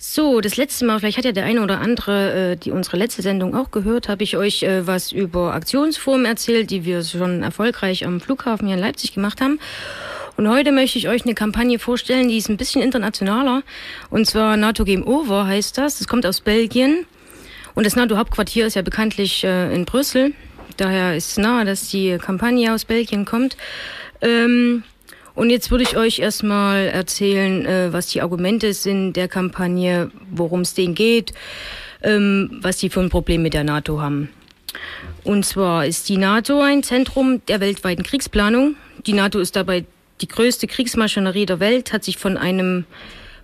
So, das letzte Mal, vielleicht hat ja der eine oder andere äh, die unsere letzte Sendung auch gehört, habe ich euch äh, was über Aktionsformen erzählt, die wir schon erfolgreich am Flughafen hier in Leipzig gemacht haben. Und heute möchte ich euch eine Kampagne vorstellen, die ist ein bisschen internationaler. Und zwar NATO Game Over heißt das. Das kommt aus Belgien. Und das NATO-Hauptquartier ist ja bekanntlich äh, in Brüssel. Daher ist es nahe, dass die Kampagne aus Belgien kommt. Ähm, und jetzt würde ich euch erstmal erzählen, äh, was die Argumente sind der Kampagne, worum es denen geht, ähm, was die für ein Problem mit der NATO haben. Und zwar ist die NATO ein Zentrum der weltweiten Kriegsplanung. Die NATO ist dabei die größte Kriegsmaschinerie der Welt, hat sich von einem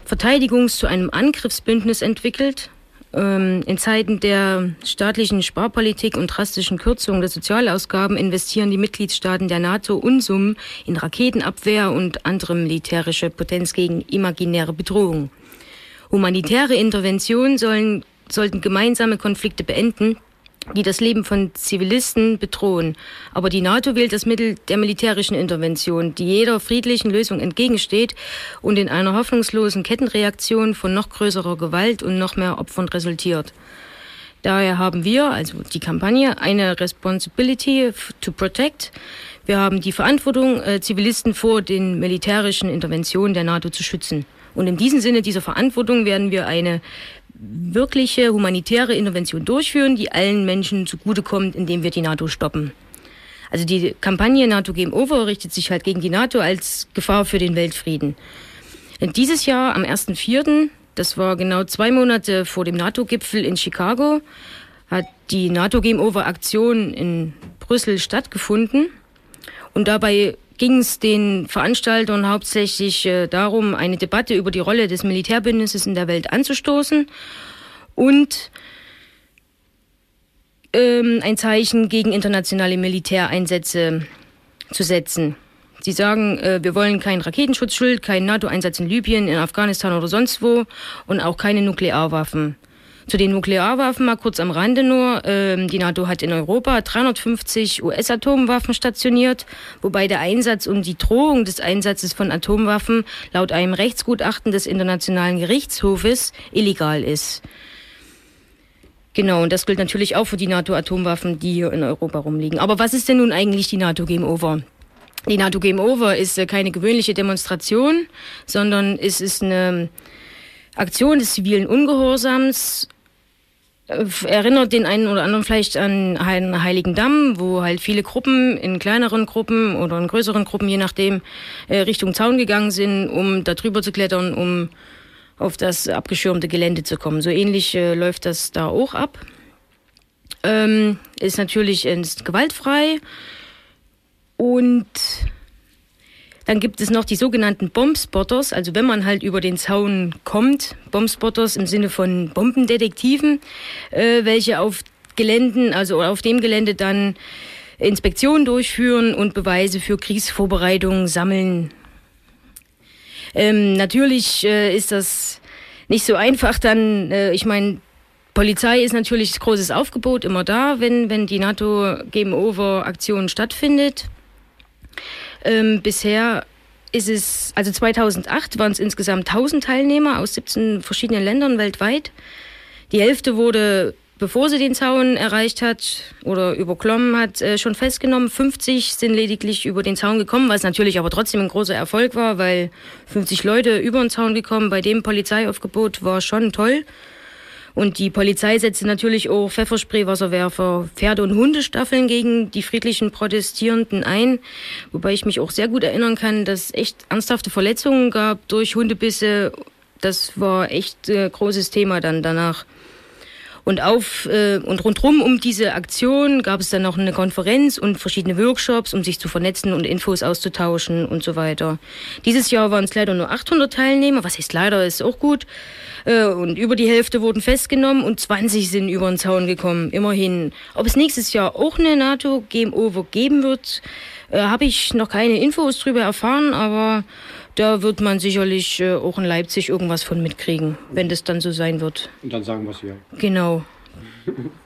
Verteidigungs- zu einem Angriffsbündnis entwickelt in Zeiten der staatlichen Sparpolitik und drastischen Kürzungen der Sozialausgaben investieren die Mitgliedstaaten der NATO Unsummen in Raketenabwehr und andere militärische Potenz gegen imaginäre Bedrohungen. Humanitäre Interventionen sollen, sollten gemeinsame Konflikte beenden, die das Leben von Zivilisten bedrohen. Aber die NATO wählt das Mittel der militärischen Intervention, die jeder friedlichen Lösung entgegensteht und in einer hoffnungslosen Kettenreaktion von noch größerer Gewalt und noch mehr Opfern resultiert. Daher haben wir, also die Kampagne, eine Responsibility to Protect. Wir haben die Verantwortung, äh, Zivilisten vor den militärischen Interventionen der NATO zu schützen. Und in diesem Sinne dieser Verantwortung werden wir eine wirkliche humanitäre Intervention durchführen, die allen Menschen zugutekommt, indem wir die NATO stoppen. Also die Kampagne NATO Game Over richtet sich halt gegen die NATO als Gefahr für den Weltfrieden. Dieses Jahr am 1.4., das war genau zwei Monate vor dem NATO-Gipfel in Chicago, hat die NATO Game Over Aktion in Brüssel stattgefunden. Und dabei ging es den Veranstaltern hauptsächlich äh, darum, eine Debatte über die Rolle des Militärbündnisses in der Welt anzustoßen und ähm, ein Zeichen gegen internationale Militäreinsätze zu setzen. Sie sagen, äh, wir wollen keinen Raketenschutzschild, keinen NATO-Einsatz in Libyen, in Afghanistan oder sonst wo und auch keine Nuklearwaffen. Zu den Nuklearwaffen mal kurz am Rande nur. Ähm, die NATO hat in Europa 350 US-Atomwaffen stationiert, wobei der Einsatz und die Drohung des Einsatzes von Atomwaffen laut einem Rechtsgutachten des Internationalen Gerichtshofes illegal ist. Genau, und das gilt natürlich auch für die NATO-Atomwaffen, die hier in Europa rumliegen. Aber was ist denn nun eigentlich die NATO Game Over? Die NATO Game Over ist äh, keine gewöhnliche Demonstration, sondern es ist eine Aktion des zivilen Ungehorsams erinnert den einen oder anderen vielleicht an einen Heiligen Damm, wo halt viele Gruppen in kleineren Gruppen oder in größeren Gruppen, je nachdem, äh, Richtung Zaun gegangen sind, um da drüber zu klettern, um auf das abgeschirmte Gelände zu kommen. So ähnlich äh, läuft das da auch ab. Ähm, ist natürlich ist gewaltfrei und dann gibt es noch die sogenannten Bombspotters, also wenn man halt über den Zaun kommt, Bombspotters im Sinne von Bombendetektiven, äh, welche auf Geländen, also auf dem Gelände dann Inspektionen durchführen und Beweise für Kriegsvorbereitungen sammeln. Ähm, natürlich äh, ist das nicht so einfach dann, äh, ich meine, Polizei ist natürlich großes Aufgebot immer da, wenn, wenn die NATO Game Over Aktion stattfindet. Ähm, bisher ist es, also 2008 waren es insgesamt 1000 Teilnehmer aus 17 verschiedenen Ländern weltweit. Die Hälfte wurde, bevor sie den Zaun erreicht hat oder überklommen hat, äh, schon festgenommen. 50 sind lediglich über den Zaun gekommen, was natürlich aber trotzdem ein großer Erfolg war, weil 50 Leute über den Zaun gekommen bei dem Polizeiaufgebot war schon toll. Und die Polizei setzte natürlich auch Pfefferspray, Wasserwerfer, Pferde- und Hundestaffeln gegen die friedlichen Protestierenden ein. Wobei ich mich auch sehr gut erinnern kann, dass es echt ernsthafte Verletzungen gab durch Hundebisse. Das war echt äh, großes Thema dann danach. Und auf äh, und rundrum um diese Aktion gab es dann noch eine Konferenz und verschiedene Workshops, um sich zu vernetzen und Infos auszutauschen und so weiter. Dieses Jahr waren es leider nur 800 Teilnehmer. Was heißt leider, ist auch gut. Äh, und über die Hälfte wurden festgenommen und 20 sind über den Zaun gekommen. Immerhin. Ob es nächstes Jahr auch eine NATO Game Over geben wird, äh, habe ich noch keine Infos drüber erfahren, aber da wird man sicherlich äh, auch in Leipzig irgendwas von mitkriegen, wenn das dann so sein wird. Und dann sagen wir es ja. Genau.